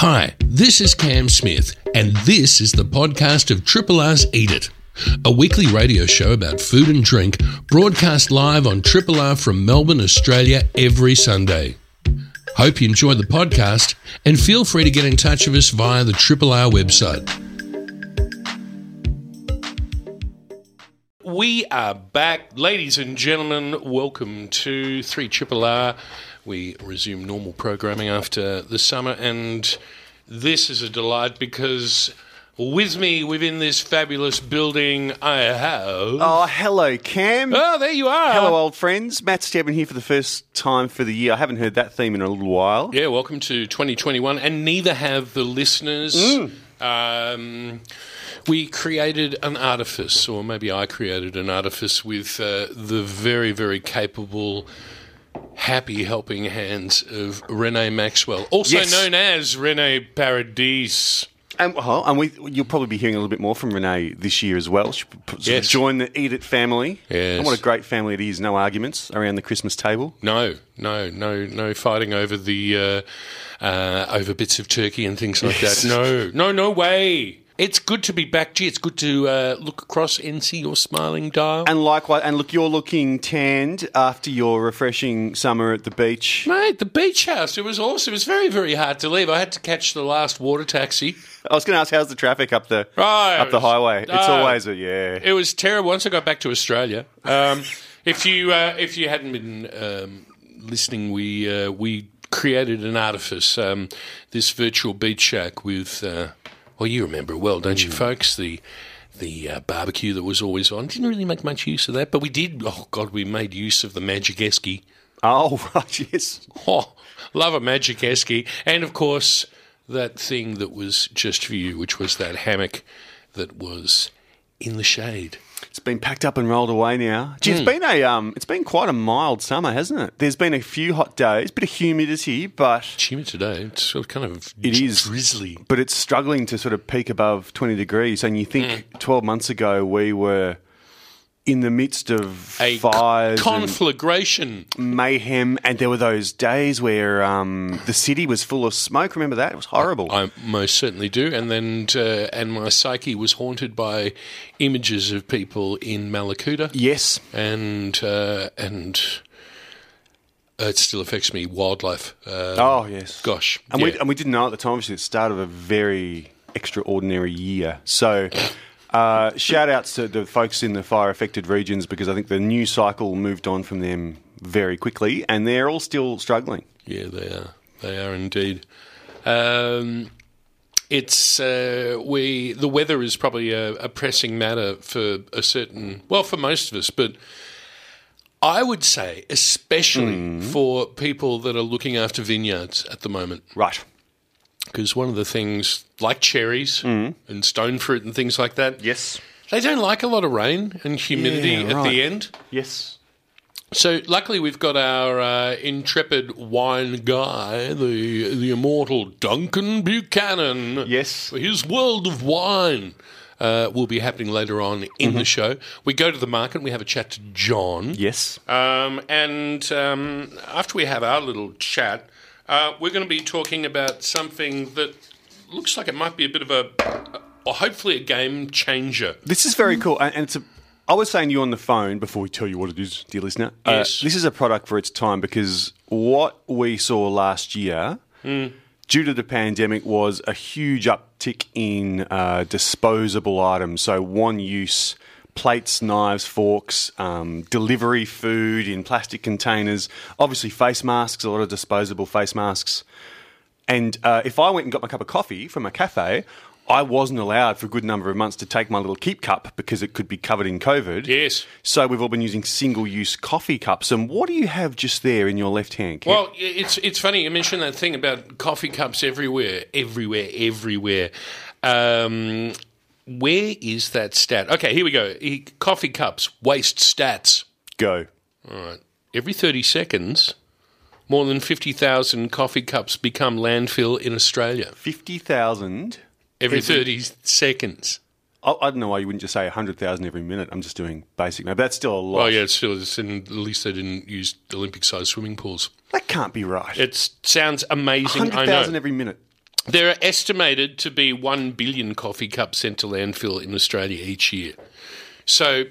Hi, this is Cam Smith, and this is the podcast of Triple R's Eat It, a weekly radio show about food and drink broadcast live on Triple R from Melbourne, Australia every Sunday. Hope you enjoy the podcast and feel free to get in touch with us via the Triple R website. We are back, ladies and gentlemen. Welcome to 3 Triple R. We resume normal programming after the summer, and this is a delight because with me within this fabulous building, I have. Oh, hello, Cam. Oh, there you are. Hello, old friends. Matt Steadman here for the first time for the year. I haven't heard that theme in a little while. Yeah, welcome to 2021, and neither have the listeners. Mm. Um, we created an artifice, or maybe I created an artifice with uh, the very, very capable, happy helping hands of Rene Maxwell, also Yes. known as Rene Paradis. And, and we, you'll probably be hearing a little bit more from Renee this year as well. She p- p- sort of Yes. joined the Eat It family. Yes. And what a great family it is. No arguments around the Christmas table. No, no, no, no fighting over the uh, uh, over bits of turkey and things like Yes. that. No, no, no way. It's good to be back. Gee, it's good to uh, look across and see your smiling dial. And likewise, and look, you're looking tanned after your refreshing summer at the beach. Mate, the beach house, it was awesome. It was very, very hard to leave. I had to catch the last water taxi. I was going to ask, how's the traffic up the Right. up the highway? It's Oh. always a yeah. It was terrible. Once I got back to Australia, um, if you uh, if you hadn't been um, listening, we uh, we created an artifice, um, this virtual beach shack with. Uh, well, you remember well, don't you, folks? The the uh, barbecue that was always on. Didn't really make much use of that, but we did. Oh God, we made use of the magic esky. Oh, right, yes. Oh, love a magic esky. And of course, that thing that was just for you, which was that hammock that was in the shade. It's been packed up and rolled away now. Gee, Hmm. it's been a um, it's been quite a mild summer, hasn't it? There's been a few hot days, bit of humidity, but It's humid today. It's sort of kind of It is. drizzly. but it's struggling to sort of peak above 20 degrees. And you think Hmm. 12 months ago we were in the midst of A fires and conflagration. mayhem, and there were those days where um, the city was full of smoke. Remember that? It was horrible. I most certainly do, and then uh, and my psyche was haunted by images of people in Mallacoota, yes. and uh, and it still affects me. Wildlife. Uh, Oh yes. gosh, And, yeah. we, and we didn't know at the time, obviously, the start of a very extraordinary year. So, uh, shout outs to the folks in the fire affected regions because I think the new cycle moved on from them very quickly and they're all still struggling. Yeah, they are. They are indeed. Um, it's uh, we. The weather is probably a, a pressing matter for a certain. Well, for most of us, but I would say, especially for people that are looking after vineyards at the moment, Right. Because one of the things, like cherries and stone fruit and things like that, Yes. they don't like a lot of rain and humidity Yeah, at the end. Yes. So luckily, we've got our uh, intrepid wine guy, the the immortal Duncan Buchanan. Yes. his world of wine uh, will be happening later on in the show. We go to the market. We have a chat to John. Yes. Um, and um, after we have our little chat, uh, we're going to be talking about something that looks like it might be a bit of a, or hopefully a game changer. This is very cool. And and it's a. I was saying to you on the phone before we tell you what it is, dear listener. uh, Yes. this is a product for its time because what we saw last year, due to the pandemic, was a huge uptick in uh, disposable items. So one use plates, knives, forks, um, delivery food in plastic containers, obviously face masks, a lot of disposable face masks. And uh, if I went and got my cup of coffee from a cafe, I wasn't allowed for a good number of months to take my little keep cup because it could be covered in COVID. Yes. So we've all been using single use coffee cups. And what do you have just there in your left hand? Cam? Well, it's it's funny you mentioned that thing about coffee cups everywhere, everywhere, everywhere. Um, where is that stat? Okay, here we go. Coffee cups waste stats. go. All right. Every thirty seconds, more than fifty thousand coffee cups become landfill in Australia. 50,000. Every, Every- thirty seconds. I, I don't know why you wouldn't just say 100,000 every minute. I'm just doing basic. Maybe that's still a lot. Oh, yeah, it's still. It's in, at least they didn't use Olympic-sized swimming pools. That can't be right. It sounds amazing. I 100,000 every minute. There are estimated to be 1 billion coffee cups sent to landfill in Australia each year. So,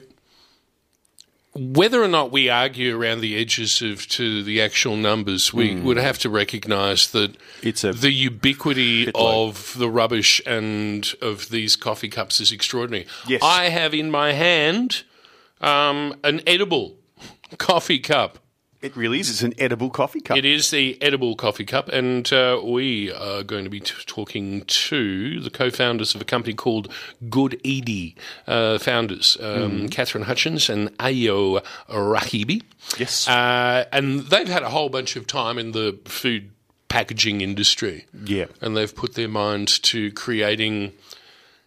whether or not we argue around the edges of to the actual numbers, we would have to recognise that It's a the ubiquity of the rubbish and of these coffee cups is extraordinary. Yes. I have in my hand um, an edible coffee cup. It really is. It's an edible coffee cup. It is the edible coffee cup, and uh, we are going to be t- talking to the co-founders of a company called Good-Edi uh, founders, um, Catherine Hutchins and Ayo Rahebi. Yes. uh, and they've had a whole bunch of time in the food packaging industry. Yeah. and they've put their mind to creating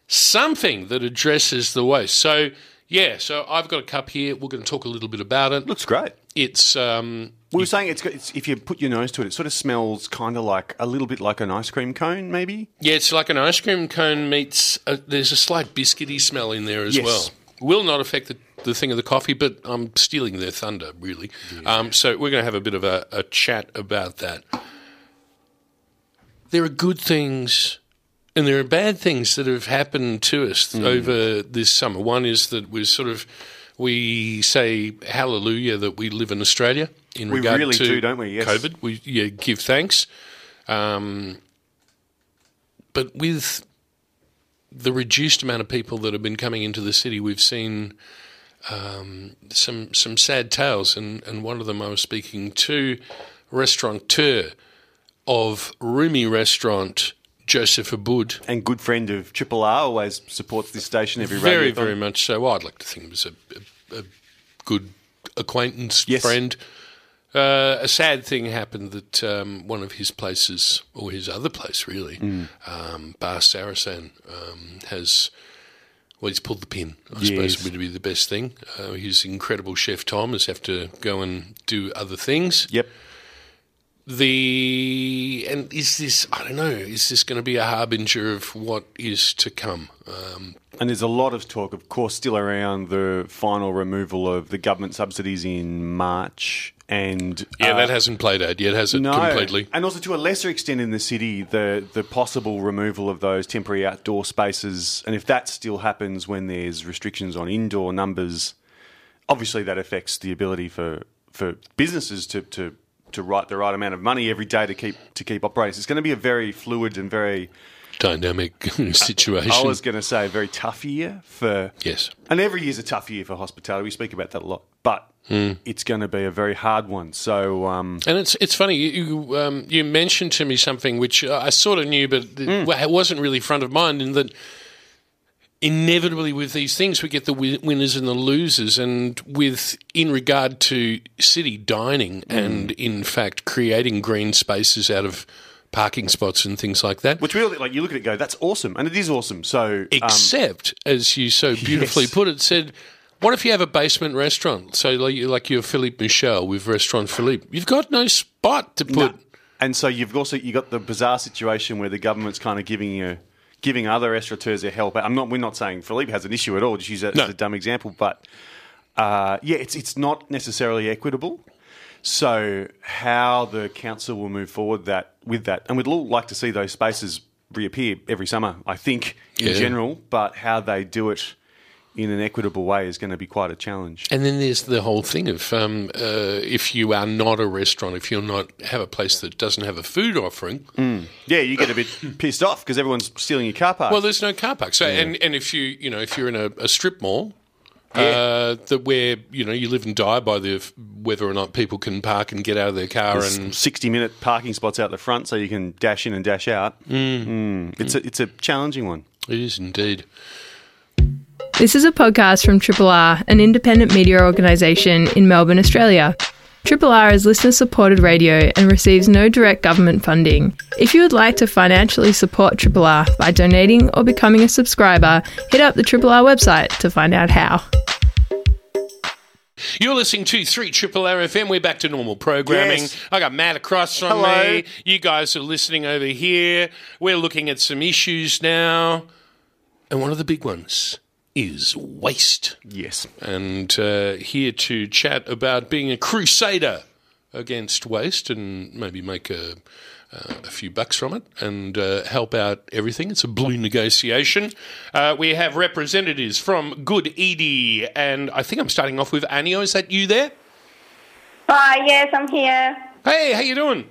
something that addresses the waste. So. Yeah, so I've got a cup here. We're going to talk a little bit about it. Looks great. It's um, We were saying it's, it's if you put your nose to it, it sort of smells kind of like a little bit like an ice cream cone, maybe. Yeah, it's like an ice cream cone meets. A, there's a slight biscuity smell in there as Yes. well. Will not affect the, the thing of the coffee, but I'm stealing their thunder, really. Um, so we're going to have a bit of a, a chat about that. There are good things and there are bad things that have happened to us over this summer. One is that we're sort of. We say hallelujah that we live in Australia in We regard really to do, don't we? Yes. COVID. We yeah, give thanks. Um, but with the reduced amount of people that have been coming into the city, we've seen um, some some sad tales, and, and one of them I was speaking to restaurateur of Rumi Restaurant, Joseph Abboud. And good friend of Triple R always supports this station every Very, radiothon. very much so. I'd like to think it was a, a, a good acquaintance, Yes. friend. Uh, a sad thing happened that um, one of his places, or his other place really, Mm. um, Bar Saracen, um, has. Well, he's pulled the pin. I suppose Yes. would be the best thing. Uh, his incredible chef Tom has have to go and do other things. Yep. The and is this? I don't know. Is this going to be a harbinger of what is to come? Um, And there's a lot of talk, of course, still around the final removal of the government subsidies in March. And yeah, uh, that hasn't played out yet, has it? no, Completely. and also to a lesser extent in the city, the the possible removal of those temporary outdoor spaces, and if that still happens when there's restrictions on indoor numbers, obviously that affects the ability for for businesses to to to write the right amount of money every day to keep to keep operating. So it's going to be a very fluid and very Dynamic situation. I was going to say a very tough year for yes. and every year's a tough year for hospitality. We speak about that a lot, but Hmm. it's going to be a very hard one. So um, And it's it's funny you you, um, you mentioned to me something which I sort of knew, but it it wasn't really front of mind. In that, inevitably with these things, we get the wi- winners and the losers. And with in regard to city dining, and in fact creating green spaces out of parking spots and things like that. which really like. You look at it, and go, that's awesome, and it is awesome. So um, Except, as you so beautifully Yes. put it, said. What if you have a basement restaurant? So, like, like your Philippe Mouchel with Restaurant Philippe, you've got no spot to put. And so you've also you got the bizarre situation where the government's kind of giving you giving other restaurateurs their help. I'm not we're not saying Philippe has an issue at all. Just use that No. as a dumb example, but uh, yeah, it's it's not necessarily equitable. So how the council will move forward that with that, and we'd all like to see those spaces reappear every summer. I think in Yeah. general, but how they do it in an equitable way is going to be quite a challenge. And then there's the whole thing of um, uh, if you are not a restaurant, if you're not have a place that doesn't have a food offering, Yeah, you get a bit pissed off because everyone's stealing your car park. well, there's no car park. So, and, and if you you know if you're in a, a strip mall. Yeah. Uh, that where you know you live and die by the whether or not people can park and get out of their car and 60 minute parking spots out the front so you can dash in and dash out. Mm. It's, a, it's a challenging one. it is indeed. This is a podcast from Triple R, an independent media organisation in Melbourne, Australia. Triple R is listener supported radio and receives no direct government funding. If you would like to financially support Triple R by donating or becoming a subscriber, hit up the Triple R website to find out how. You're listening to 3 Triple R FM. We're back to normal programming. Yes. I got Matt across from Hello. me. You guys are listening over here. We're looking at some issues now. And one of the big ones is waste. Yes. And uh, here to chat about being a crusader against waste and maybe make a, uh, a few bucks from it and uh, help out everything. It's a blue negotiation. Uh, we have representatives from Good-Edi, and I think I'm starting off with Aniyo. Is that you there? Hi, yes, I'm here. Hey, how you doing?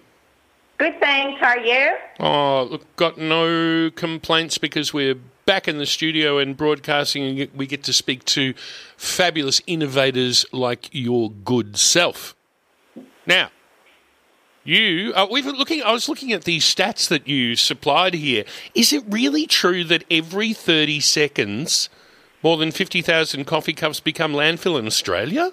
Good, thanks. How are you? Oh, look, got no complaints because we're back in the studio and broadcasting, and we get to speak to fabulous innovators like your good self. Now, you, uh, we've looking. I was looking at these stats that you supplied here. Is it really true that every thirty seconds, more than fifty thousand coffee cups become landfill in Australia?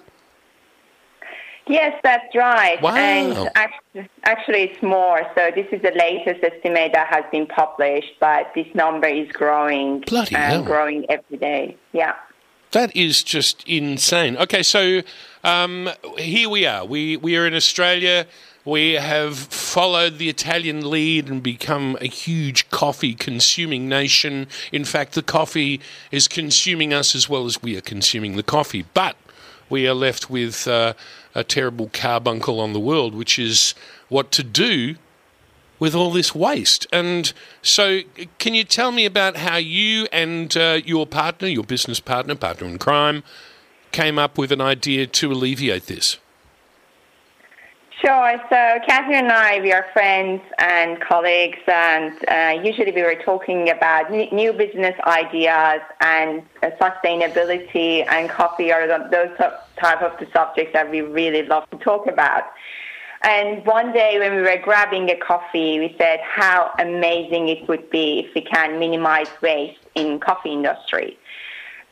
Yes, that's right. Wow. And actually, actually, it's more. So this is the latest estimate that has been published, but this number is growing Bloody and hell. growing every day. Yeah. That is just insane. Okay, so um, here we are. We we are in Australia. We have followed the Italian lead and become a huge coffee consuming nation. In fact, the coffee is consuming us as well as we are consuming the coffee. But we are left with uh, a terrible carbuncle on the world, which is what to do with all this waste. And so, can you tell me about how you and uh, your partner, your business partner, partner in crime, came up with an idea to alleviate this? Sure. So Catherine and I, we are friends and colleagues, and uh, usually we were talking about n- new business ideas and uh, sustainability and coffee are those type of the subjects that we really love to talk about. And one day when we were grabbing a coffee, we said how amazing it would be if we can minimize waste in coffee industry.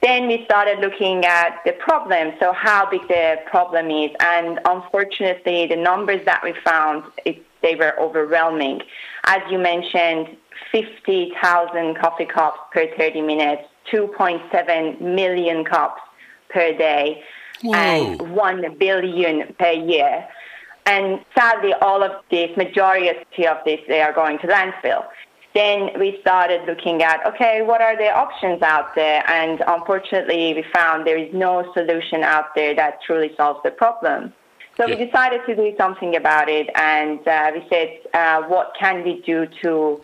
Then we started looking at the problem, so how big the problem is, and unfortunately, the numbers that we found it, they were overwhelming. As you mentioned, 50,000 coffee cups per 30 minutes, 2.7 million cups per day, Whoa. and 1 billion per year. And sadly, all of this, majority of this, they are going to landfill then we started looking at okay what are the options out there? And unfortunately we found there is no solution out there that truly solves the problem. So Yeah. we decided to do something about it. And uh, we said uh, what can we do to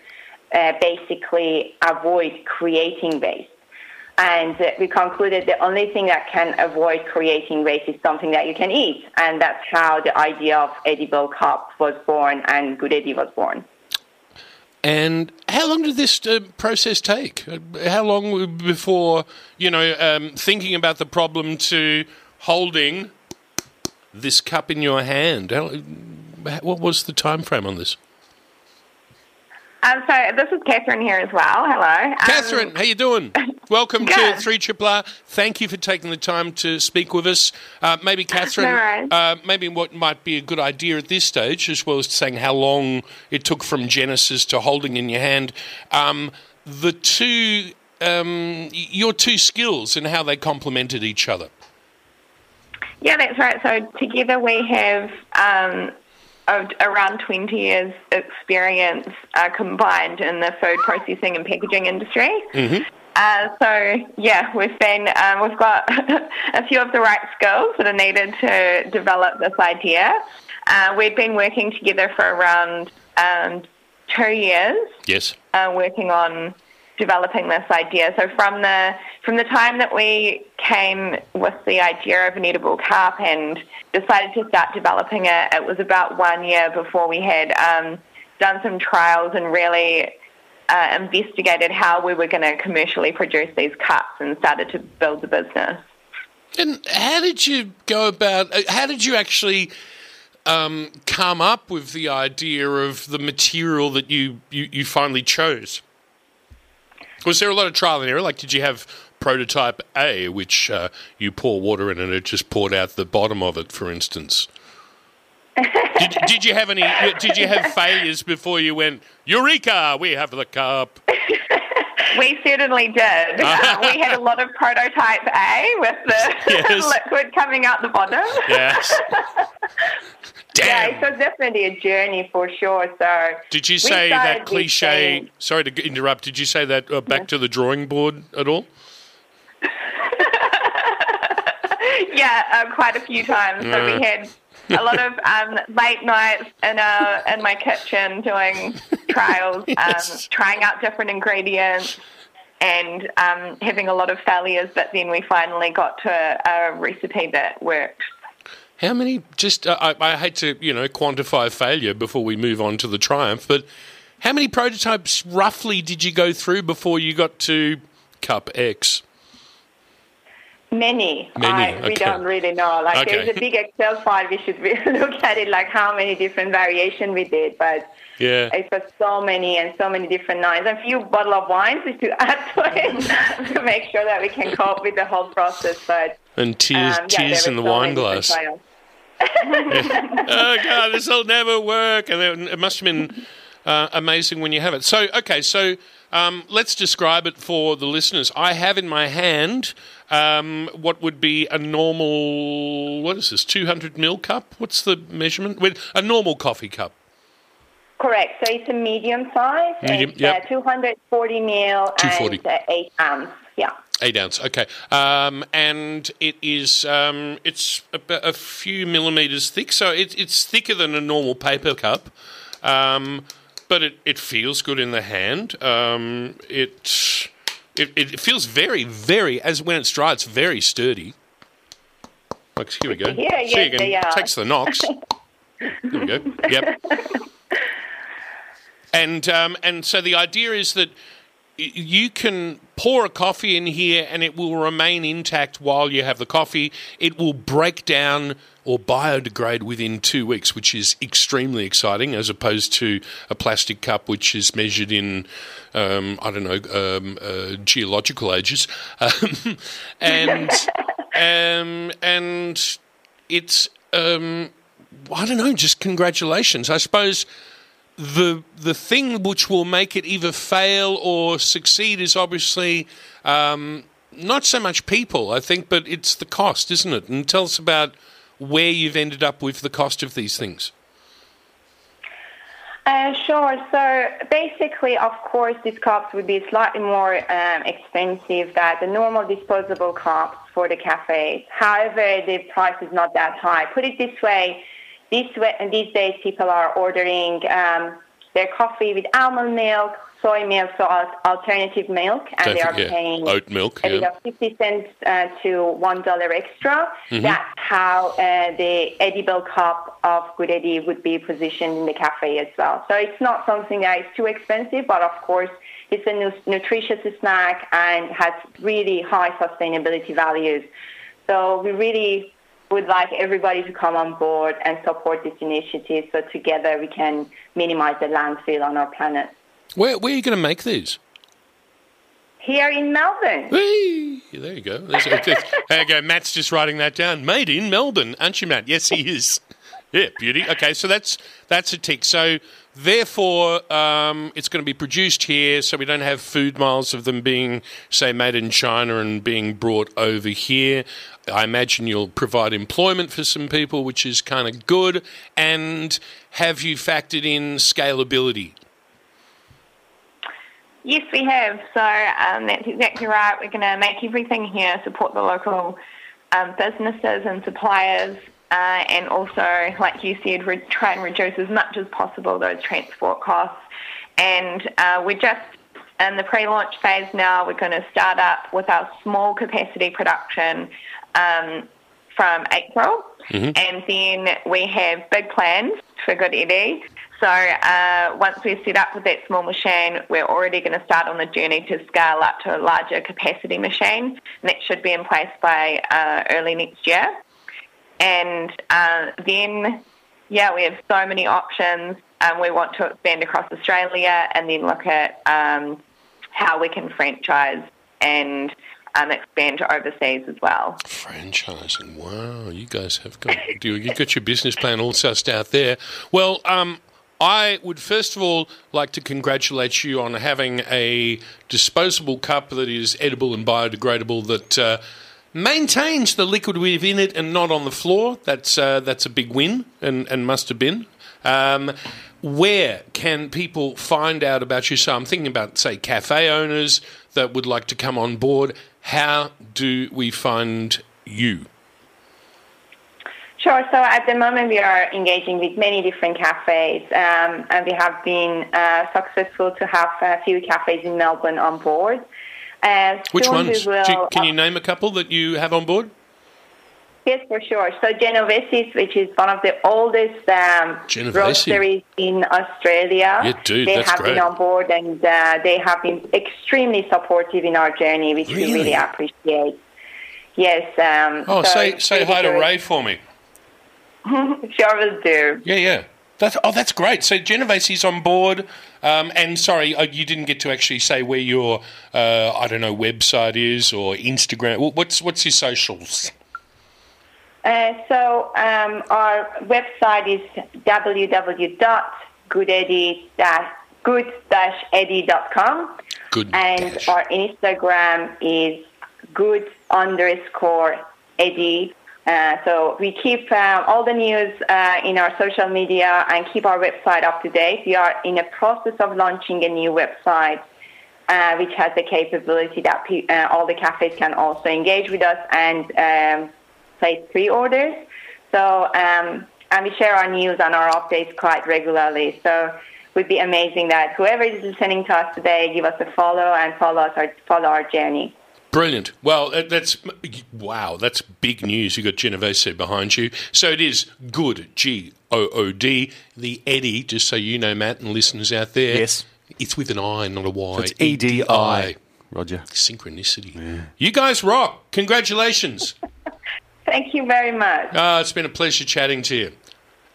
uh, basically avoid creating waste? And we concluded the only thing that can avoid creating waste is something that you can eat. And that's how the idea of edible cup was born and good-Edi was born And how long did this uh, process take? How long before, you know, um, thinking about the problem to holding this cup in your hand? How, what was the time frame on this? Um, so this is Catherine here as well. Hello, um, Catherine, how you doing? Welcome to Three Triple R. Thank you for taking the time to speak with us. Uh, maybe Catherine, No uh, maybe what might be a good idea at this stage, as well as saying how long it took from genesis to holding in your hand, um, the two, um, your two skills and how they complemented each other. Yeah, that's right. So together we have um, around 20 years experience uh, combined in the food processing and packaging industry. Uh, so yeah, we've been um, we've got a few of the right skills that are needed to develop this idea. Uh, we've been working together for around um, two years. Yes. uh, working on developing this idea. So from the from the time that we came with the idea of an edible carp and decided to start developing it, it was about one year before we had um, done some trials and really uh, investigated how we were going to commercially produce these cups and started to build the business. And how did you go about? uh, How did you actually um, come up with the idea of the material that you, you, you finally chose? Was there a lot of trial and error? Like, did you have prototype A, which uh, you pour water in and it just poured out the bottom of it, for instance? did, did you have any? Did you have failures before you went Eureka? We have the cup. We certainly did. Uh, we had a lot of prototype A with the Yes. liquid coming out the bottom. Yes. Yeah, Damn. it was definitely a journey for sure. So Did you say that cliche? saying- Sorry to interrupt. Did you say that uh, back to the drawing board at all? yeah, uh, quite a few times. So we had a lot of um, late nights in uh, in my kitchen doing trials, Yes. um, trying out different ingredients, and um, having a lot of failures. But then we finally got to a, a recipe that worked. How many? Just uh, I, I hate to you know quantify failure before we move on to the triumph, but how many prototypes roughly did you go through before you got to Cup X? Many. Many, I, we okay. don't really know. Like Okay. there's a big Excel file. We should look at it, like how many different variation we did. But Yeah. it was so many and so many different lines. A few bottle of wines to add to it to make sure that we can cope with the whole process. But And tears, um, yeah, tears in the so wine glass. oh god, this will never work. And it, it must have been uh, amazing when you have it. So, okay, so um, let's describe it for the listeners. I have in my hand um, what would be a normal. What is this? Two hundred mil cup? What's the measurement? With a normal coffee cup. Correct. So it's a medium size. Medium, yep. uh, 240 mil 240. and uh, 8 ounce. Yeah. Eight ounce, okay, um, and it is um, it's about a few millimeters thick, so it, it's thicker than a normal paper cup, um, but it, it feels good in the hand. Um, it, it it feels very very as when it's dry, it's very sturdy. Like, here we go. Yeah, yes, again. they are. Takes the knocks. There we go. Yep. And um, and so the idea is that you can pour a coffee in here and it will remain intact while you have the coffee. It will break down or biodegrade within two weeks, which is extremely exciting as opposed to a plastic cup which is measured in, um, I don't know, um, uh, geological ages. Um, and, um, and it's, um, I don't know, just congratulations. I suppose the the thing which will make it either fail or succeed is obviously um, not so much people, I think, but it's the cost, isn't it? And tell us about where you've ended up with the cost of these things. Uh, sure. So basically, of course, these cups would be slightly more um, expensive than the normal disposable cups for the cafes. However, the price is not that high. Put it this way: these these days, people are ordering um, their coffee with almond milk, soy milk, so alternative milk, and they are Yeah. paying Oat milk, a bit of 50 cents uh, to one dollar extra. Mm-hmm. That's how uh, the edible cup of Good-Edi would be positioned in the cafe as well. So it's not something that is too expensive, but of course it's a nu- nutritious snack and has really high sustainability values. So we really would like everybody to come on board and support this initiative so together we can minimize the landfill on our planet. Where, where are you going to make these? Here in Melbourne. Whee! There you go. There you go. Matt's just writing that down. Made in Melbourne, aren't you, Matt? Yes, he is. Yeah, beauty. Okay, so that's that's a tick. So therefore, um, it's going to be produced here, so we don't have food miles of them being, say, made in China and being brought over here. I imagine you'll provide employment for some people, which is kind of good. And have you factored in scalability? Yes, we have. So um, that's exactly right. We're going to make everything here, support the local um, businesses and suppliers, uh, and also, like you said, re- try and reduce as much as possible those transport costs. And uh, we're just in the pre-launch phase now. We're going to start up with our small capacity production um, from April, and then we have big plans for Good-Edi. So uh, once we're set up with that small machine, we're already going to start on the journey to scale up to a larger capacity machine. And that should be in place by uh, early next year. And uh, then, yeah, we have so many options. Um, we want to expand across Australia and then look at um, how we can franchise and um, expand to overseas as well. Franchising. Wow, you guys have got you got your business plan all sussed out there. Well, um, I would first of all like to congratulate you on having a disposable cup that is edible and biodegradable that uh, maintains the liquid within it and not on the floor. That's uh, that's a big win and, and must have been. Um, where can people find out about you? So I'm thinking about, say, cafe owners that would like to come on board. How do we find you? Sure. So at the moment, we are engaging with many different cafes, um, and we have been uh, successful to have a few cafes in Melbourne on board. Uh, Which ones? Do you- will- can you name a couple that you have on board? Yes, for sure. So Genovese's, which is one of the oldest um, roasteries in Australia, Yeah, dude, they have great. been on board and uh, they have been extremely supportive in our journey, which we Really? really appreciate. Yes. Um, Oh, so say say hi to. Ray for me. Sure will do. Yeah, yeah. That's oh, that's great. So Genovese's on board. Um, and sorry, uh, you didn't get to actually say where your uh, I don't know website is or Instagram. What's what's your socials? Uh, so um, our website is www.good-edi.com Good. and dash. our Instagram is good underscore Edi. Uh, so we keep um, all the news uh, in our social media and keep our website up to date. We are in a process of launching a new website, uh, which has the capability that pe- uh, all the cafes can also engage with us and um, place pre-orders. So um, and we share our news and our updates quite regularly. So it would be amazing that whoever is listening to us today give us a follow and follow us follow our journey. Brilliant. Well, uh, that's wow. That's big news. You got Genovese behind you. So it is good. G O O D. The Edi. Just so you know, Matt and listeners out there. Yes. It's with an I, not a Y. It's E D I. Roger. Synchronicity. You guys rock. Congratulations. Thank you very much. Ah, it's been a pleasure chatting to you.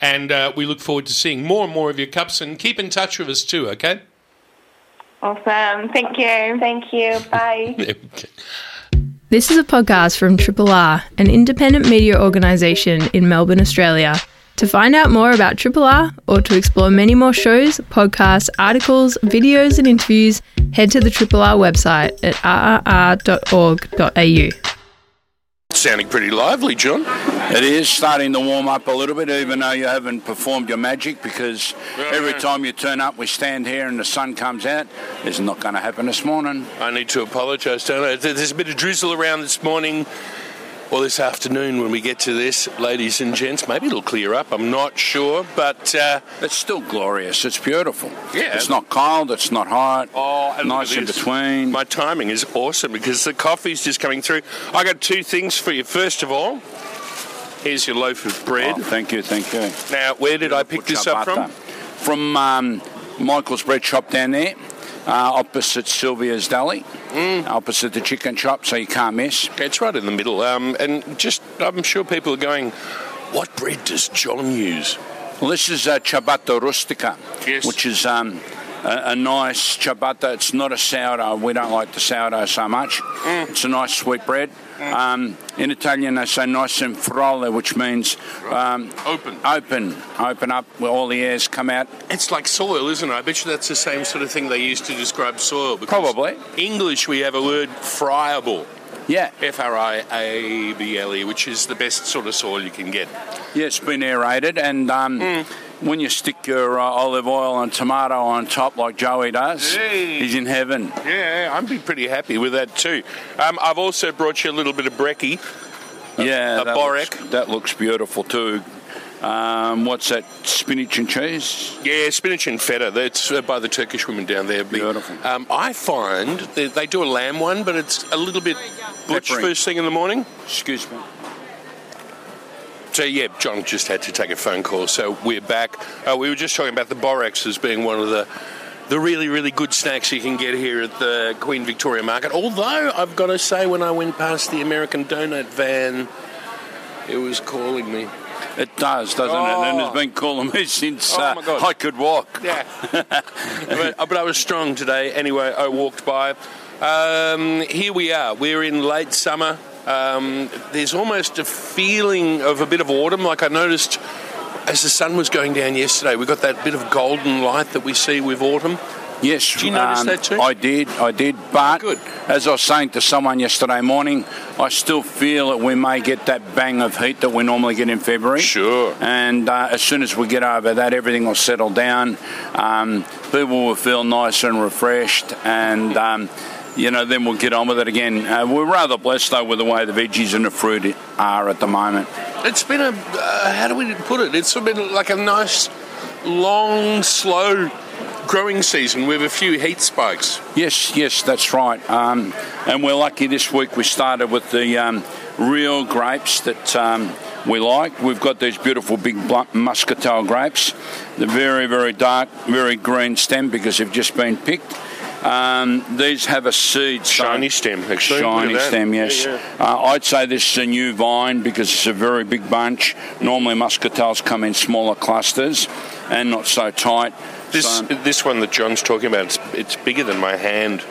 And uh, we look forward to seeing more and more of your cups. And keep in touch with us too, okay? Awesome. Thank you. Thank you. Bye. Okay. This is a podcast from Triple R, an independent media organisation in Melbourne, Australia. To find out more about Triple R or to explore many more shows, podcasts, articles, videos, and interviews, head to the Triple R website at rrr.org.au. Sounding pretty lively, John. It is starting to warm up a little bit, even though you haven't performed your magic, because every time you turn up, we stand here and the sun comes out. It's not going to happen this morning. I need to apologise, don't I? There's a bit of drizzle around this morning or this afternoon when we get to this, ladies and gents. Maybe it'll clear up. I'm not sure, but uh, It's still glorious. It's beautiful. Yeah. It's not cold. It's not hot. Oh, and nice in between. My timing is awesome because the coffee's just coming through. I got two things for you. First of all, here's your loaf of bread. Oh, thank you, thank you. Now, where did I pick this up from? From um, Michael's Bread Shop down there, uh, opposite Sylvia's Deli, Mm. opposite the chicken shop, so you can't miss. It's right in the middle. Um, and just, I'm sure people are going, what bread does John use? Well, this is a ciabatta rustica, Yes. which is um, a, a nice ciabatta. It's not a sourdough. We don't like the sourdough so much. Mm. It's a nice sweet bread. Um, in Italian, they say nice and frolle, which means um, Open. open, open up where all the airs come out. It's like soil, isn't it? I bet you that's the same sort of thing they use to describe soil. because Probably. English, we have a word friable. Yeah, F R I A B L E, which is the best sort of soil you can get. yeah, it's been aerated, and um, Hmm. When you stick your uh, olive oil and tomato on top like Joey does, Hey. he's in heaven. Yeah, I'd be pretty happy with that too. Um, I've also brought you a little bit of brekkie. yeah, a that borek. looks, that looks beautiful too. Um, what's that? Spinach and cheese. Yeah, spinach and feta. That's uh, by the Turkish women down there. Beautiful. Um, I find they, they do a lamb one, but it's a little bit butch first thing in the morning. Excuse me. So yeah, John just had to take a phone call. So we're back. Uh, we were just talking about the boreks as being one of the the really really good snacks you can get here at the Queen Victoria Market. Although I've got to say, when I went past the American Donut van, it was calling me. It does, doesn't it? And Oh. it's been calling me since Oh, uh. I could walk. Yeah, but, but I was strong today. Anyway, I walked by. Um, here we are. We're in late summer. Um, there's almost a feeling of a bit of autumn. Like I noticed as the sun was going down yesterday, we got that bit of golden light that we see with autumn. Yes. Did you notice that too? I did, I did. But Good. as I was saying to someone yesterday morning, I still feel that we may get that bang of heat that we normally get in February. Sure. And uh, as soon as we get over that, everything will settle down. Um, people will feel nice and refreshed. And um, you know, then we'll get on with it again. Uh, we're rather blessed though with the way the veggies and the fruit are at the moment. It's been a uh, how do we put it? It's been like a nice, long, slow growing season with a few heat spikes. Yes, yes, that's right. Um, and we're lucky this week we started with the um, real grapes that um, we like. We've got these beautiful big blunt muscatel grapes. They're very, very dark, very green stem because they've just been picked. Um, these have a seed. so- Shiny stem, actually. Shiny stem, yes. Yeah, Uh, I'd say this is a new vine because it's a very big bunch. Normally, muscatels come in smaller clusters and not so tight. This So- this one that John's talking about, it's, it's bigger than my hand.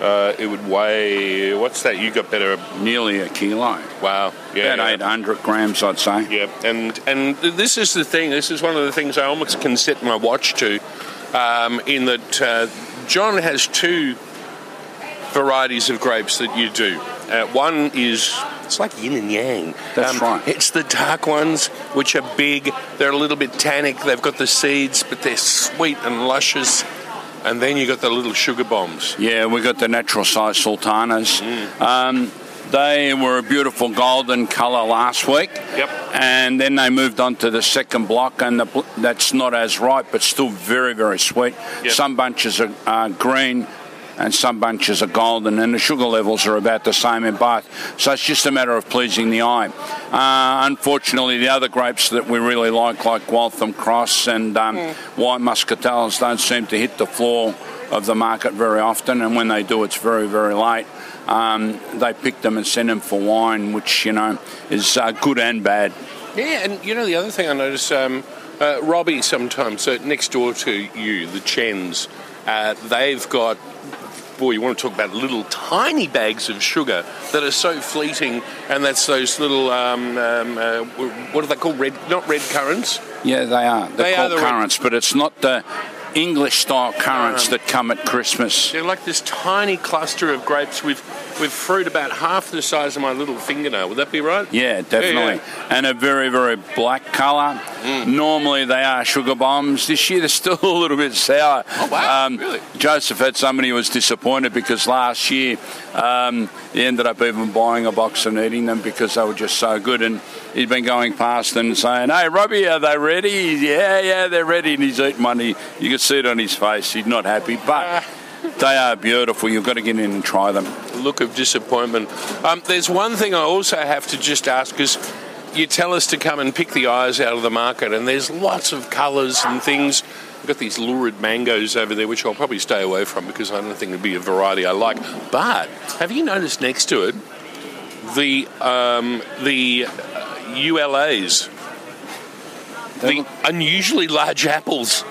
Uh, it would weigh what's that? You got better? nearly a kilo. Wow, yeah, About yeah. 800 grams, I'd say. Yeah, and and this is the thing. This is one of the things I almost can set my watch to, um, in that uh, John has two varieties of grapes that you do. Uh, one is it's like yin and yang. That's right. It's the dark ones, which are big. They're a little bit tannic. They've got the seeds, but they're sweet and luscious. And then you got the little sugar bombs. Yeah, we got the natural size sultanas. Mm. Um, they were a beautiful golden colour last week. Yep. And then they moved on to the second block, and the, that's not as ripe, but still very, very sweet. Yep. Some bunches are uh, green, and some bunches are golden, and the sugar levels are about the same in both. So it's just a matter of pleasing the eye. Uh, unfortunately, the other grapes that we really like, like Waltham Cross and um, white muscatels, don't seem to hit the floor of the market very often, and when they do, it's very, very late. Um, they pick them and send them for wine, which you know is uh, good and bad. Yeah, and you know the other thing I notice, um, uh, Robbie sometimes so next door to you, the Chens, uh, they've got. Boy, you want to talk about little tiny bags of sugar that are so fleeting, and that's those little um, um, uh, what are they called? Red, not red currants. Yeah, they are. They're They are called the red- currants, but it's not the English style currants that come at Christmas. They're like this tiny cluster of grapes with with fruit about half the size of my little fingernail. Would that be right? Yeah, definitely. Yeah, And a very, very black colour. Mm. Normally they are sugar bombs. This year they're still a little bit sour. Oh, wow, really? Joseph had somebody who was disappointed because last year um, he ended up even buying a box and eating them because they were just so good. And he'd been going past and saying, Hey, Robbie, are they ready? Yeah, yeah, they're ready. And he's eating one. He, you can see it on his face. He's not happy. But they are beautiful. You've got to get in and try them. look of disappointment. Um, there's one thing I also have to just ask is you tell us to come and pick the eyes out of the market, and there's lots of colours and things. I've got these lurid mangoes over there, which I'll probably stay away from because I don't think it'd be a variety I like. But have you noticed next to it the um, the ULAs, the unusually large apples?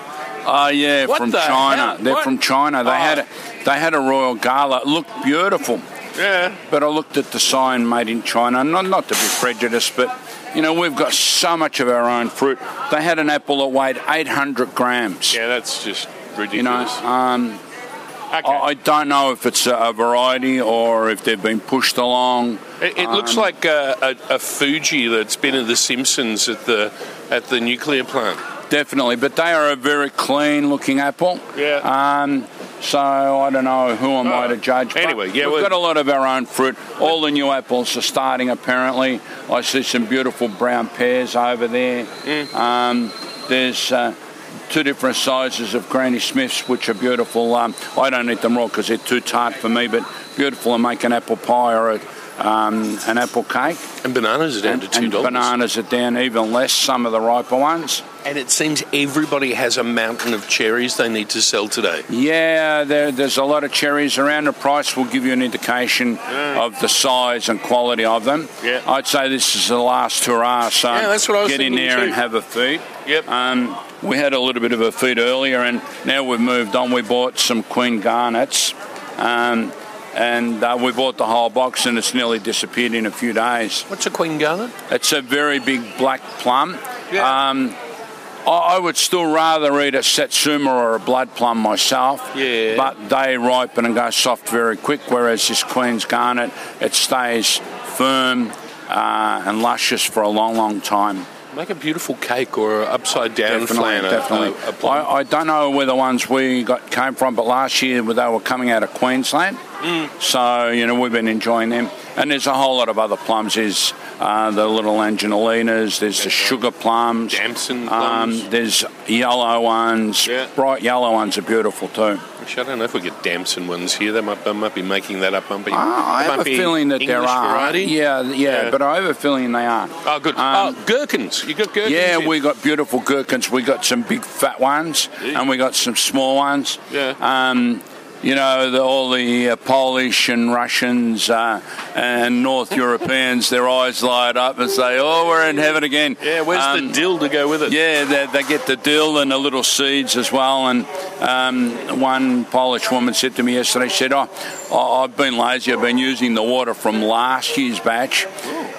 Oh yeah, What from the China. hell? They're What? from China. They Oh. had a, they had a royal gala. It looked beautiful, Yeah. but I looked at the sign made in China. Not not to be prejudiced, but you know we've got so much of our own fruit. They had an apple that weighed 800 grams. Yeah, that's just You know, ridiculous. um, Okay. I, I don't know if it's a, variety or if they've been pushed along. It, it looks Um, like a, a, a Fuji that's been in The Simpsons at the at the nuclear plant. Definitely, but they are a very clean looking apple. Yeah. Um, so I don't know who am I Oh. to judge. Anyway, yeah, we've got a lot of our own fruit. All the new apples are starting. Apparently, I see some beautiful brown pears over there. Mm. Um, there's. Uh, Two different sizes of Granny Smiths, which are beautiful. Um, I don't eat them raw because they're too tart for me, but beautiful and make an apple pie or a, um, an apple cake. And bananas are down And, to two dollars. bananas are down even less, some of the riper ones. And it seems everybody has a mountain of cherries they need to sell today. Yeah, there, there's a lot of cherries around. The price will give you an indication of the size and quality of them. Yeah. I'd say this is the last hurrah, so Yeah, that's what I was get in there too. and have a feed. Yep. Um, we had a little bit of a feed earlier, and now we've moved on. We bought some Queen Garnets, um, and uh, we bought the whole box, and it's nearly disappeared in a few days. What's a Queen Garnet? It's a very big black plum. Yeah. Um, I I would still rather eat a Satsuma or a blood plum myself. Yeah. But they ripen and go soft very quick, whereas this Queen's Garnet, it stays firm uh, and luscious for a long, long time. Make a beautiful cake or upside down Definitely, flan. definitely. a- a plum. I, I don't know where the ones we got came from, but last year they were coming out of Queensland. Mm. So you know we've been enjoying them, and there's a whole lot of other plums. There's uh, the little Angelinas, There's the sugar plums. Damson plums. Um, there's yellow ones. Yeah. Bright yellow ones are beautiful too. Actually, I don't know if we get Damson ones here. They might, I might be making that up. Might be, Ah, I have a be feeling that there are. Variety. Yeah, yeah, Yeah. but I have a feeling they are. Oh, good. Um, oh, gherkins. You got gherkins. Yeah, here. we got beautiful gherkins. We got some big fat ones, Yeah. and we got some small ones. Yeah. Um, you know, the, all the uh, Polish and Russians uh, and North Europeans, their eyes light up and say, "Oh, we're in heaven again." Yeah, where's Um, the dill to go with it? Yeah, they, they get the dill and the little seeds as well. And um, one Polish woman said to me yesterday, she said, oh, I've been lazy. I've been using the water from last year's batch.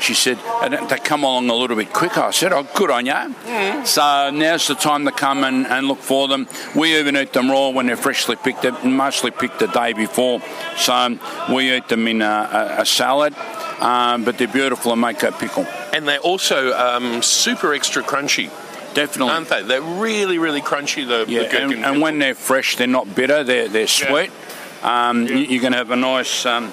She said, and they come along a little bit quicker. I said, oh, good on you. So now's the time to come and, and look for them. We even eat them raw when they're freshly picked, They're mostly picked the day before. So we eat them in a, a, a salad. Um, but they're beautiful and make a pickle. And they're also um, super extra crunchy, Definitely. aren't they? They're really, really crunchy. The, Yeah, the gherkin. and, and when they're fresh, they're not bitter. They're they're sweet. Um, you, you can have a nice um,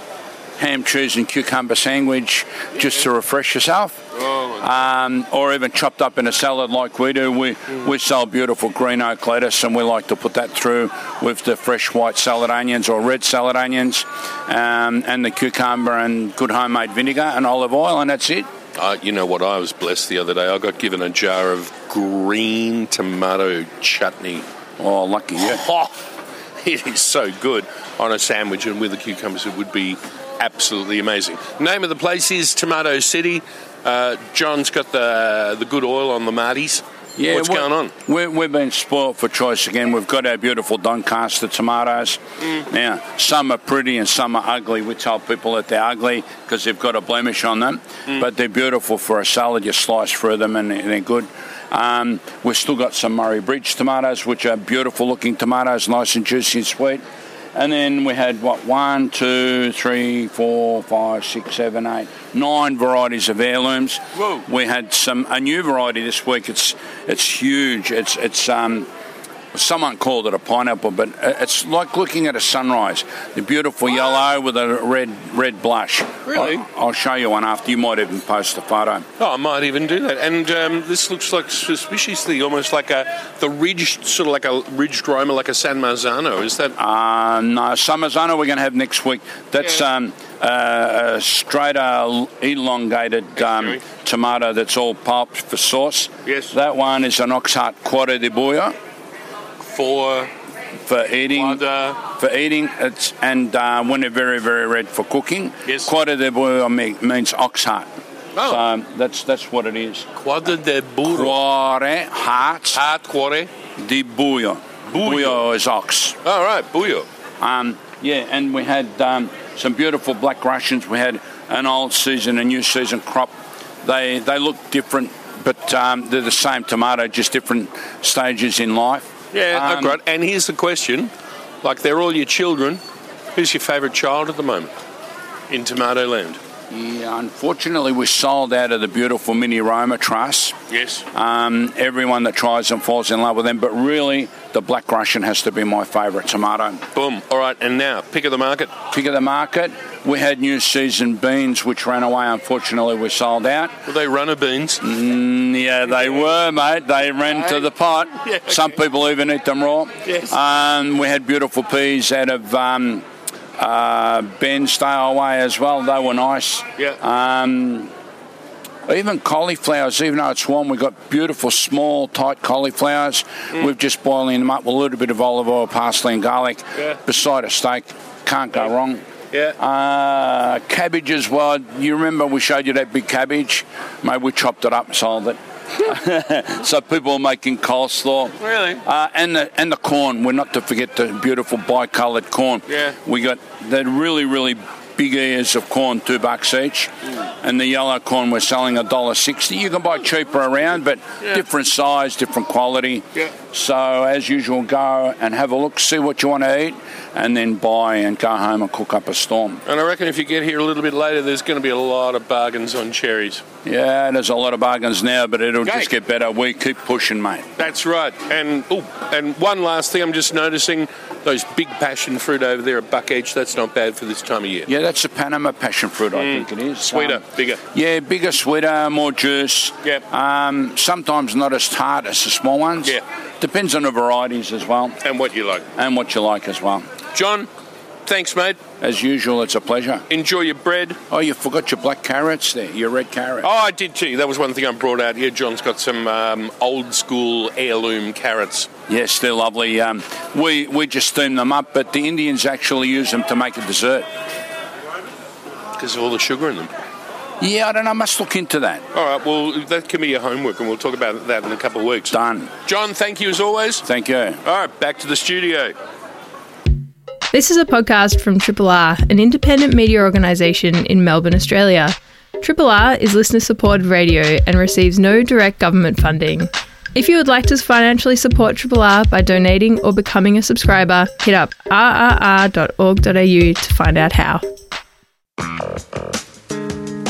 ham, cheese, and cucumber sandwich just to refresh yourself. Um, or even chopped up in a salad like we do. We we sell beautiful green oak lettuce, and we like to put that through with the fresh white salad onions or red salad onions, um, and the cucumber and good homemade vinegar and olive oil, and that's it. Uh, you know what? I was blessed the other day. I got given a jar of green tomato chutney. Oh, lucky you. It is so good on a sandwich and with the cucumbers. It would be absolutely amazing. Name of the place is Tomato City. Uh, John's got the the good oil on the Marties. Yeah, What's going on? we we've been spoilt for choice again. We've got our beautiful Doncaster tomatoes. Mm. Now, some are pretty and some are ugly. We tell people that they're ugly because they've got a blemish on them, Mm. but they're beautiful for a salad. You slice through them and they're good. Um, we've still got some Murray Bridge tomatoes, which are beautiful looking tomatoes, nice and juicy and sweet. And then we had what one, two, three, four, five, six, seven, eight, nine varieties of heirlooms. Whoa. We had some a new variety this week. It's it's huge. It's it's um, someone called it a pineapple, but it's like looking at a sunrise. The beautiful yellow with a red red blush. Really? I'll, I'll show you one after. You might even post a photo. Oh, I might even do that. And um, this looks like suspiciously almost like a the ridged, sort of like a ridged Roma, like a San Marzano. Is that? Uh, no, San Marzano we're going to have next week. That's Yeah. um, uh, a straighter, elongated um, tomato that's all pulped for sauce. Yes. That one is an Oxheart Quadra de Buya for for eating. For eating, it's and uh, when they're very, very red for cooking. Yes. Quadra de me- means Oxheart. Oh. So um, that's that's what it is. Quadra de Burro. Quare heart Heart Quare. de Buya. Buyo. Buyo is ox. All right, Buyo. Um, yeah, and we had um, some beautiful black Russians. We had an old season, a new season crop. They they look different, but um, they're the same tomato, just different stages in life. Yeah, Um, great. And here's the question: like they're all your children. Who's your favourite child at the moment in Tomato Land? Yeah, unfortunately, we sold out of the beautiful mini Roma truss. Yes. Um, everyone that tries them falls in love with them, but really, the black Russian has to be my favourite tomato. Boom. All right, and now pick of the market. Pick of the market. We had new season beans, which ran away. Unfortunately, we sold out. Were they runner beans? Mm, yeah, they were, mate. They ran to the pot. Yeah, Some people even eat them raw. Yes. Um, we had beautiful peas out of um, uh, Ben Stay Away as well. They were nice. Yeah. Um, even cauliflowers, even though it's warm, we've got beautiful, small, tight cauliflowers. Mm. We're just boiling them up with a little bit of olive oil, parsley, and garlic Yeah. beside a steak. Can't go wrong. Yeah. Uh, cabbage as well. You remember we showed you that big cabbage? Mate, we chopped it up and sold it. so people are making coleslaw. Really? Uh, and the and the corn. We're not to forget the beautiful bicoloured corn. Yeah. We got that really really big ears of corn, two bucks each, mm. and the yellow corn we're selling a dollar sixty. You can buy cheaper around, but Yeah. different size, different quality. Yeah. So as usual, go and have a look, see what you want to eat. and then buy and go home and cook up a storm. And I reckon if you get here a little bit later, there's going to be a lot of bargains on cherries. Yeah, there's a lot of bargains now, but it'll just get better. We keep pushing, mate. That's right. And oh, and one last thing, I'm just noticing those big passion fruit over there, a buck each. That's not bad for this time of year. Yeah, that's the Panama passion fruit, I think it is. Sweeter, Um, bigger. Yeah, bigger, sweeter, more juice. Yep. Um, sometimes not as tart as the small ones. Yeah. Depends on the varieties as well And what you like, and what you like as well. John. Thanks, mate. As usual, it's a pleasure. Enjoy your bread. Oh, you forgot your black carrots there, your red carrots. Oh, I did too. That was one thing I brought out here. John's got some um, old school heirloom carrots. Yes, they're lovely. Um, we we just steam them up, but the Indians actually use them to make a dessert. because of all the sugar in them. Yeah, I don't know. I must look into that. All right, well, that can be your homework, and we'll talk about that in a couple of weeks. Done. John, thank you as always. Thank you. All right, back to the studio. This is a podcast from Triple R, an independent media organisation in Melbourne, Australia. Triple R is listener supported radio and receives no direct government funding. If you would like to financially support Triple R by donating or becoming a subscriber, hit up rrr.org.au to find out how.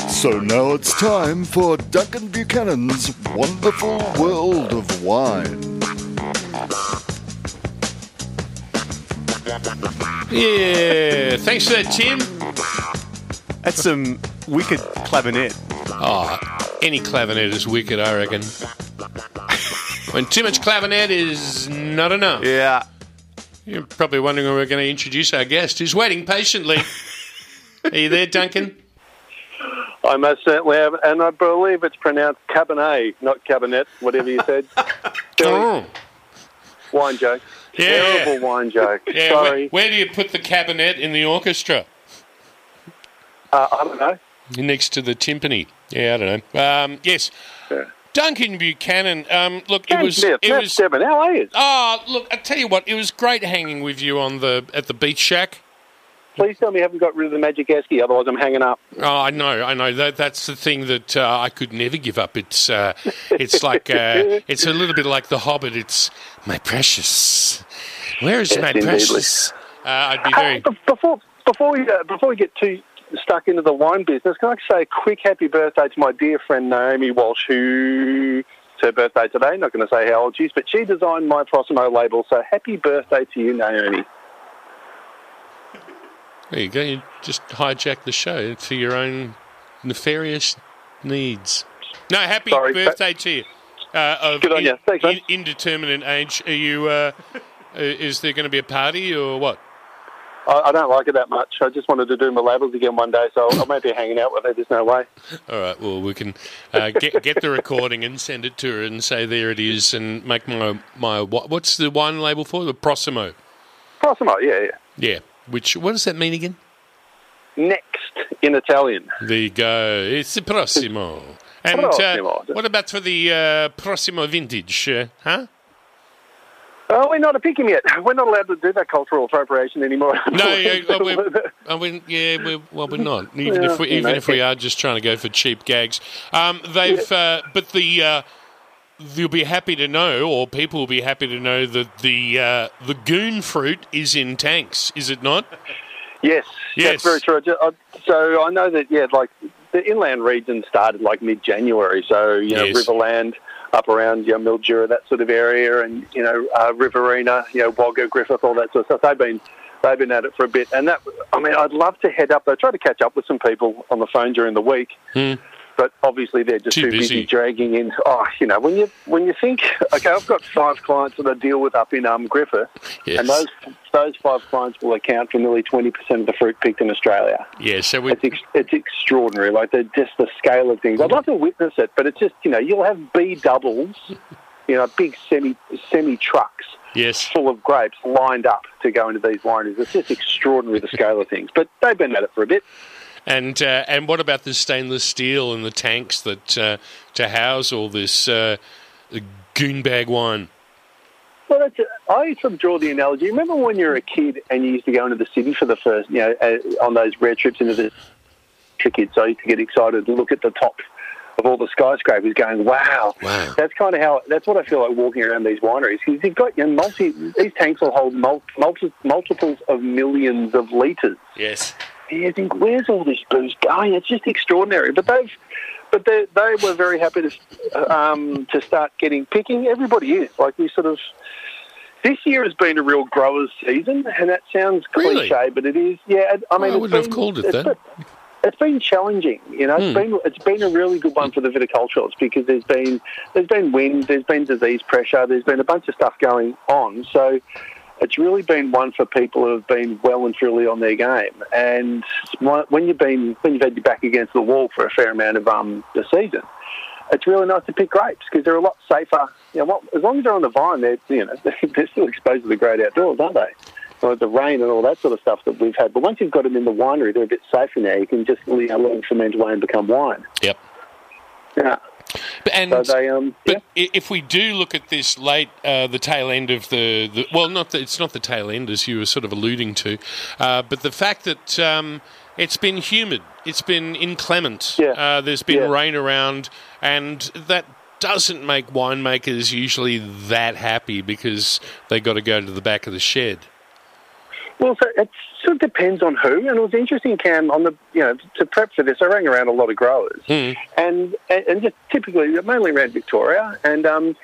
So now it's time for Duncan Buchanan's Wonderful World of Wine. Yeah, thanks for that, Tim. That's some wicked clavinet. Oh, any clavinet is wicked, I reckon. when too much clavinet is not enough. Yeah. You're probably wondering when we're going to introduce our guest, who's waiting patiently. Are you there, Duncan? I most certainly have, and I believe it's pronounced Cabernet, not Cabinet, whatever you said. Silly Oh, wine joke. Yeah. Terrible wine joke. yeah. Where, Sorry. where do you put the cabinet in the orchestra? Uh, I don't know. Next to the timpani. Yeah, I don't know. Um, yes. Yeah. Duncan Buchanan. Um, look, it was. Smith, It Matt was. Stebbin, how are you? Oh, look! I tell you what, it was great hanging with you on the at the beach shack. Please tell me you haven't got rid of the magic esky, otherwise I'm hanging up. Oh, I know, I know. That that's the thing that uh, I could never give up. It's uh, it's like uh, it's a little bit like The Hobbit. It's my precious. Where is Yes, my indeedly. precious? Uh, I'd be very. be- before before we uh, before we get too stuck into the wine business, can I say a quick happy birthday to my dear friend Naomi Walsh, who it's her birthday today. Not going to say how old she is, but she designed my Prossimo label. So happy birthday to you, Naomi. There you go. You just hijack the show for your own nefarious needs. No, happy Sorry, birthday to you. Uh, of Good on in- you. Thanks, in- indeterminate age. Are you? Uh, uh, is there going to be a party or what? I, I don't like it that much. I just wanted to do my labels again one day, so I might be hanging out with her. There's no way. All right. Well, we can uh, get get the recording and send it to her and say there it is and make my my what, what's the wine label for the Prossimo? Prossimo, yeah, yeah. Yeah. Which what does that mean again? Next in Italian. There you go. It's the Prossimo. And uh, what about for the uh, Prossimo vintage? Uh, huh? Oh, we're not a pick him yet. We're not allowed to do that cultural appropriation anymore. No, yeah, well, we're, I mean, yeah, we're, well, we're not. Even Yeah, if we, even know. if we are just trying to go for cheap gags, um, they've. Uh, but the uh, you'll be happy to know, or people will be happy to know that the uh, the goon fruit is in tanks. Is it not? Yes, Yes. that's very true. I ju- I- So I know that, yeah, like the inland region started like mid-January. So, you know, Yes. Riverland up around, you know, Mildura, that sort of area, and, you know, uh, Riverina, you know, Wagga, Griffith, all that sort of stuff. They've been, they've been at it for a bit. And that, I mean, I'd love to head up. I tried to catch up with some people on the phone during the week. But obviously they're just Too too, busy. busy. dragging in. Oh, you know, when you when you think, okay, I've got five clients that I deal with up in um, Griffith, Yes. and those those five clients will account for nearly twenty percent of the fruit picked in Australia. Yeah. So we. It's ex- it's extraordinary. Like they're just the scale of things. I'd love to witness it, but it's just you know you'll have B doubles, you know, big semi semi trucks Yes. full of grapes lined up to go into these wineries. It's just extraordinary the scale of things. But they've been at it for a bit. And uh, and what about the stainless steel and the tanks that uh, to house all this uh, goonbag wine? Well, that's I sort of draw the analogy. Remember when you were a kid and you used to go into the city for the first, you know, uh, on those rare trips into the kids. So you used to get excited to look at the top of all the skyscrapers, going, "Wow!" Wow. That's kind of how. That's what I feel like walking around these wineries because you've got you know, multi. These tanks will hold mul- multi, multiples of millions of litres. Yes. You think, where's all this booze going? It's just extraordinary. But they've, but they, they were very happy to um, to start getting picking. Everybody is like we sort of. This year has been a real growers' season, and that sounds Really? cliche, but it is. Yeah, I mean, I wouldn't have called it it's that. been- It's been challenging, you know. It's Hmm. been it's been a really good one for the viticulturists because there's been there's been wind, there's been disease pressure, there's been a bunch of stuff going on. So it's really been one for people who have been well and truly on their game. And when you've been when you've had your back against the wall for a fair amount of um, the season, it's really nice to pick grapes because they're a lot safer. You know, what, as long as they're on the vine, they're you know they're still exposed to the great outdoors, aren't they? Or the rain and all that sort of stuff that we've had. But once you've got them in the winery, they're a bit safer now. You can just you know, let them ferment away and become wine. Yep. Yeah. But- And So they um But yeah. if we do look at this late, uh, the tail end of the, the well, not the, it's not the tail end as you were sort of alluding to, uh, but the fact that um, it's been humid, it's been inclement. Yeah. Uh, there's been Yeah. rain around, and that doesn't make winemakers usually that happy because they got to go to the back of the shed. Well, so it sort of depends on who. And it was interesting, Cam, on the you know to prep for this, I rang around a lot of growers, and and and just typically mainly around Victoria, and um,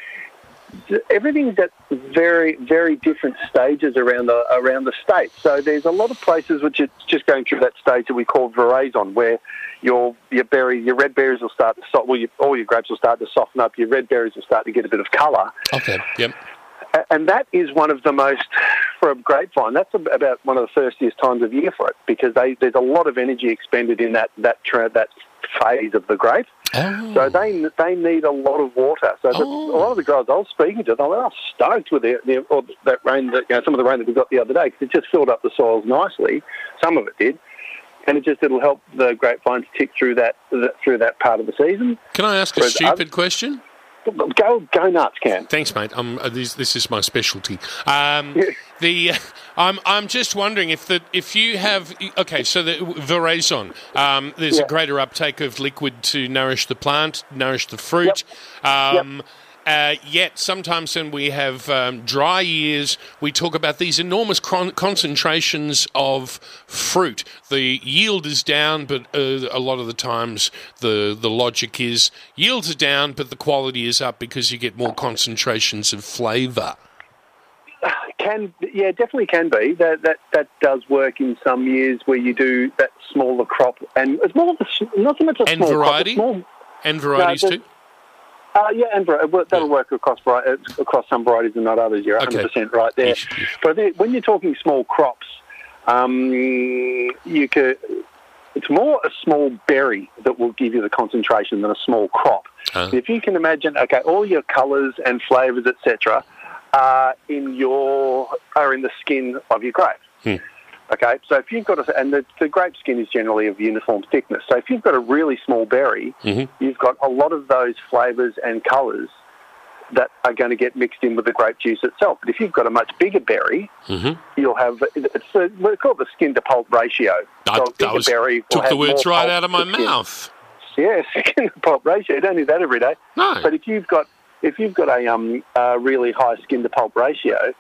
everything's at very very different stages around the around the state. So there's a lot of places which it's just going through that stage that we call veraison, where your your berry your red berries will start to so, well, your, all your grapes will start to soften up. Your red berries will start to get a bit of colour. Okay. Yep. And that is one of the most, for a grapevine, that's about one of the thirstiest times of year for it because they, there's a lot of energy expended in that that that phase of the grape. Oh. So they they need a lot of water. So the, Oh. a lot of the oh. growers I was speaking to, they were oh, stoked with the, the or that rain, that, you know, some of the rain that we got the other day because it just filled up the soils nicely. Some of it did, and it just it'll help the grapevines tick through that, that through that part of the season. Can I ask a stupid other- question? Go go nuts, Cam. Thanks, mate. Um, uh, this, this is my specialty. Um, the I'm I'm just wondering if the if you have okay, so the veraison, um, there's a greater uptake of liquid to nourish the plant, nourish the fruit. Um, Uh, yet sometimes when we have um, dry years, we talk about these enormous con- concentrations of fruit. The yield is down, but uh, a lot of the times the the logic is yields are down, but the quality is up because you get more concentrations of flavour. Can yeah, definitely can be. That that that does work in some years where you do that smaller crop, and it's more of a, s- not so much a And small variety? crop. And varieties No, too. Uh, yeah, and that'll work across uh, across some varieties and not others. You're 100 percent right there. But when you're talking small crops, um, you could. It's more a small berry that will give you the concentration than a small crop. Ah. If you can imagine, okay, all your colours and flavours, etc., are in your are in the skin of your grape. Hmm. Okay, so if you've got a, and the, the grape skin is generally of uniform thickness. So if you've got a really small berry, Mhm. you've got a lot of those flavours and colours that are going to get mixed in with the grape juice itself. But if you've got a much bigger berry, Mhm. you'll have it's a, we call the skin to pulp ratio. I, So I was, berry took the words right out of my mouth. Yeah, skin to pulp ratio. You don't need that every day. No. But if you've got if you've got a um a really high skin to pulp ratio,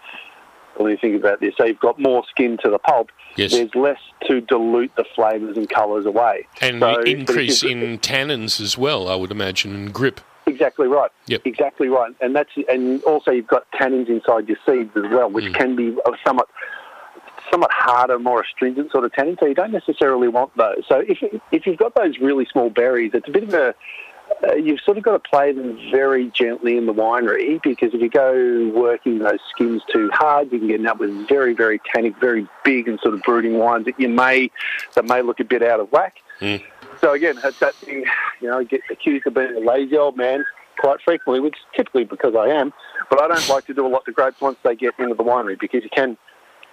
when you think about this, so you've got more skin to the pulp. Yes. There's less to dilute the flavours and colours away. and So- increase in tannins as well, I would imagine, and grip. Exactly right. Yep. Exactly right. And that's and also you've got tannins inside your seeds as well, Mm. which can be somewhat somewhat harder, more astringent sort of tannin. So you don't necessarily want those. So if if you've got those really small berries, it's a bit of a uh, you've sort of got to play them very gently in the winery because if you go working those skins too hard, you can end up with very, very tannic, very big and sort of brooding wines that you may that may look a bit out of whack. Mm. So again, it's that thing, you know, I get accused of being a lazy old man quite frequently, which is typically because I am. But I don't like to do a lot to grapes once they get into the winery because you can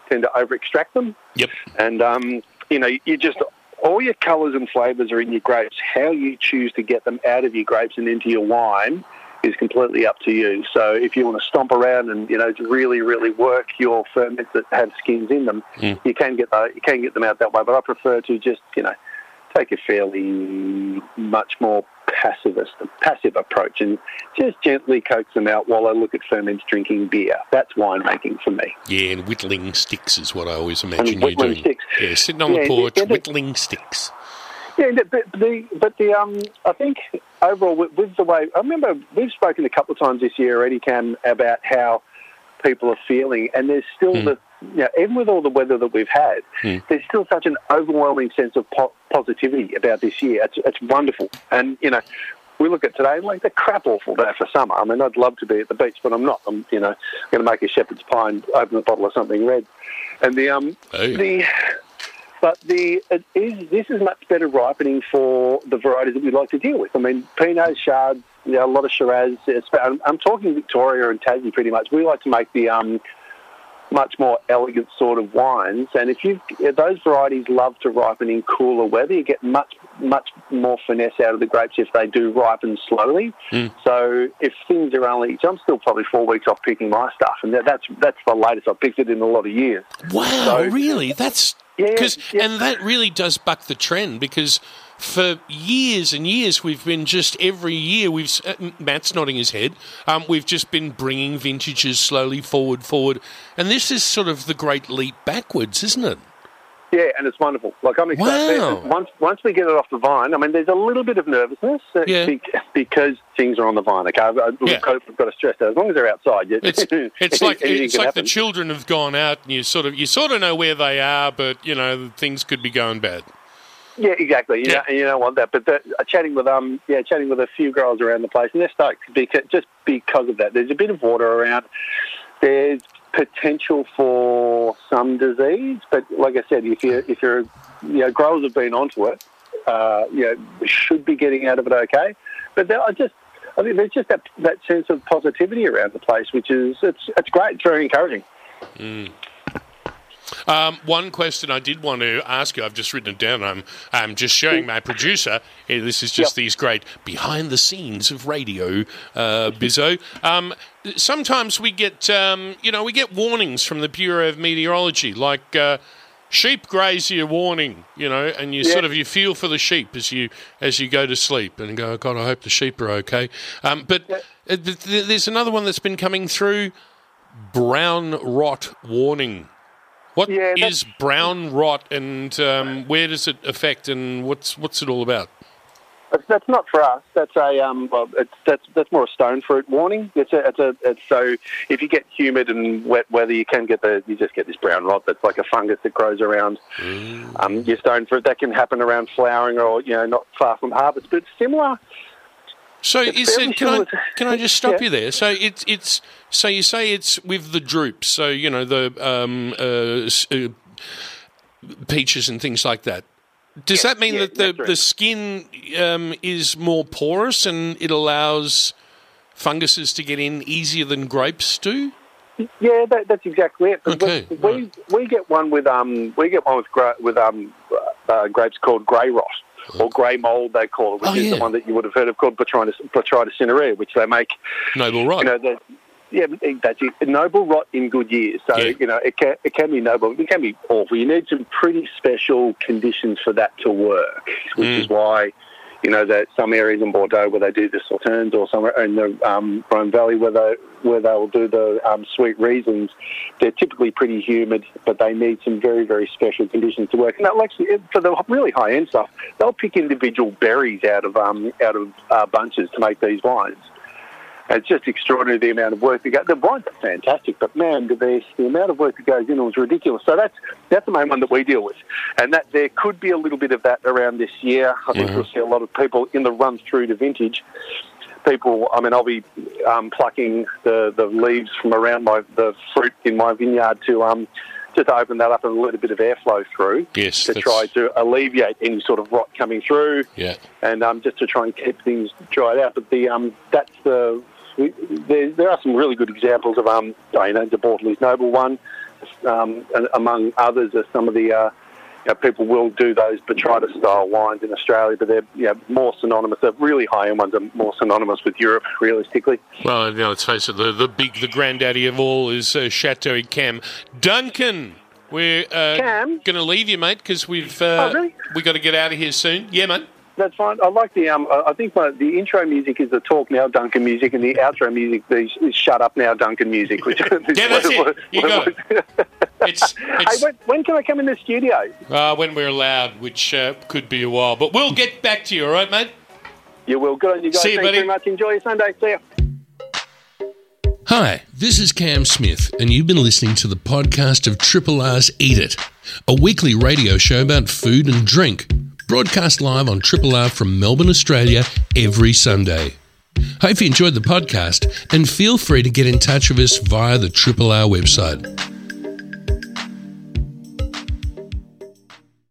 tend to over extract them. Yep. And um, you know, you just all your colours and flavours are in your grapes. How you choose to get them out of your grapes and into your wine is completely up to you. So if you want to stomp around and you know really, really work your ferments that have skins in them, Mm. you can get the, you can get them out that way. But I prefer to just you know take a fairly much more passivist, a passive approach, and just gently coax them out while I look at ferments drinking beer. That's winemaking for me. Yeah, and whittling sticks is what I always imagine you whittling doing. sticks. Yeah, sitting on Yeah, the porch, yeah, whittling sticks. Yeah, but the but the um, I think overall with, with the way I remember we've spoken a couple of times this year already, Cam, about how people are feeling, and there's still Hmm. the you know, even with all the weather that we've had, there's still such an overwhelming sense of po- positivity about this year. It's, it's wonderful, and you know. We look at today and like the crap awful day for summer. I mean, I'd love to be at the beach, but I'm not. I'm, you know, going to make a shepherd's pie and open a bottle of something red. And the um, Hey. the but the it is this is much better ripening for the varieties that we like to deal with. I mean, Pinot, Chard, you know, a lot of Shiraz. I'm, I'm talking Victoria and Tassie pretty much. We like to make the um, much more elegant sort of wines, and if you those varieties love to ripen in cooler weather, you get much much more finesse out of the grapes if they do ripen slowly. Hmm. So if things are only, so I'm still probably four weeks off picking my stuff, and that, that's that's the latest I've picked it in a lot of years. Wow, So- really? That's Yeah, because, yeah. and that really does buck the trend because for years and years we've been just every year we've uh, Matt's nodding his head. Um, we've just been bringing vintages slowly forward, forward, and this is sort of the great leap backwards, isn't it? Yeah, and it's wonderful. Like I'm excited. Wow. Once once we get it off the vine, I mean, there's a little bit of nervousness uh, Yeah. be- because things are on the vine. Okay, I've, I've Yeah. got, we've got to stress that as long as they're outside, It's it's like it's like the children have gone out, and you sort of you sort of know where they are, but you know things could be going bad. Yeah, exactly. You Yeah. know, you don't want that. But the, uh, chatting with um, yeah, chatting with a few girls around the place, and they're stoked because just because of that. There's a bit of water around. There's potential for some disease, but like I said, if you if you're you know growers have been onto it, uh, you know should be getting out of it okay. But there, I just. I think there's just that, that sense of positivity around the place, which is it's it's great. It's very encouraging. Um, one question I did want to ask you, I've just written it down. I'm, I'm just showing my producer. eh, This is just Yep. these great behind the scenes of radio, uh, Bizzo. Um, sometimes we get, um, you know, we get warnings from the Bureau of Meteorology, like uh, sheep grazier warning, you know, and you Yeah. sort of you feel for the sheep as you as you go to sleep and go, God, I hope the sheep are okay. Um, but uh, th- th- there's another one that's been coming through, brown rot warning. What is Yeah, that's- brown rot, and um, where does it affect, and what's what's it all about? That's, that's not for us. That's a um, well, it's, that's that's more a stone fruit warning. It's a, it's a, it's so if you get humid and wet weather, you can get the, you just get this brown rot. That's like a fungus that grows around um, your stone fruit. That can happen around flowering or you know not far from harvest, but it's similar. So It's is it? Can I can I just stop Yeah. you there? So it's it's so you say it's with the droops. So you know the um, uh, uh, peaches and things like that. Does that mean yeah, that the, right. the skin um, is more porous and it allows funguses to get in easier than grapes do? Yeah, that, that's exactly it. Okay, we, we we get one with um we get one with gra- with um uh, grapes called grey rot or grey mold they call it, which Oh, is yeah. the one that you would have heard of called Botrytis Botrytis cinerea, which they make Noble rot. you know, the, yeah, that's it. Noble rot in good years. So Yeah. you know, it can it can be noble. It can be awful. You need some pretty special conditions for that to work, which Mm. is why you know that some areas in Bordeaux where they do the Sauternes or somewhere in the um, Rhone Valley where they where they will do the um, sweet reasons, they're typically pretty humid, but they need some very very special conditions to work. And they'll actually for the really high end stuff, they'll pick individual berries out of um, out of uh, bunches to make these wines. It's just extraordinary the amount of work that goes. The wines are fantastic, but man, the, the amount of work that goes in was ridiculous. So that's that's the main one that we deal with, and that there could be a little bit of that around this year. I think we'll see a lot of people in the run through to vintage. People, I mean, I'll be um, plucking the, the leaves from around my the fruit in my vineyard to um, just open that up and let a bit of airflow through Yes, to that's- try to alleviate any sort of rot coming through Yeah. and um, just to try and keep things dried out. But the um, that's the we, there, there are some really good examples of um, you know, the Bortoli's Noble one, um, and among others are some of the. Uh, you know, people will do those Botrytis style wines in Australia, but they're you know, more synonymous. The really high end ones are more synonymous with Europe, realistically. Well, you know, let's face it, the, the big, the granddaddy of all is uh, Chateau Cam. Duncan, we're uh, going to leave you, mate, because we've uh, Oh, really? we got to get out of here soon. Yeah, mate. That's fine. I like the um. I I think my, the intro music is the talk now Duncan music, and the outro music is, is shut up now Duncan music. Which Yeah, that's it. You got it. It's, hey, when, when can I come in the studio? uh, when we're allowed, which uh, could be a while. But we'll get back to you, all right, mate? You will. Good on you guys. See you, Thanks buddy. very much. Enjoy your Sunday. See ya. Hi, this is Cam Smith, and you've been listening to the podcast of Triple R's Eat It, a weekly radio show about food and drink, broadcast live on Triple R from Melbourne, Australia, every Sunday. Hope you enjoyed the podcast, and feel free to get in touch with us via the Triple R website.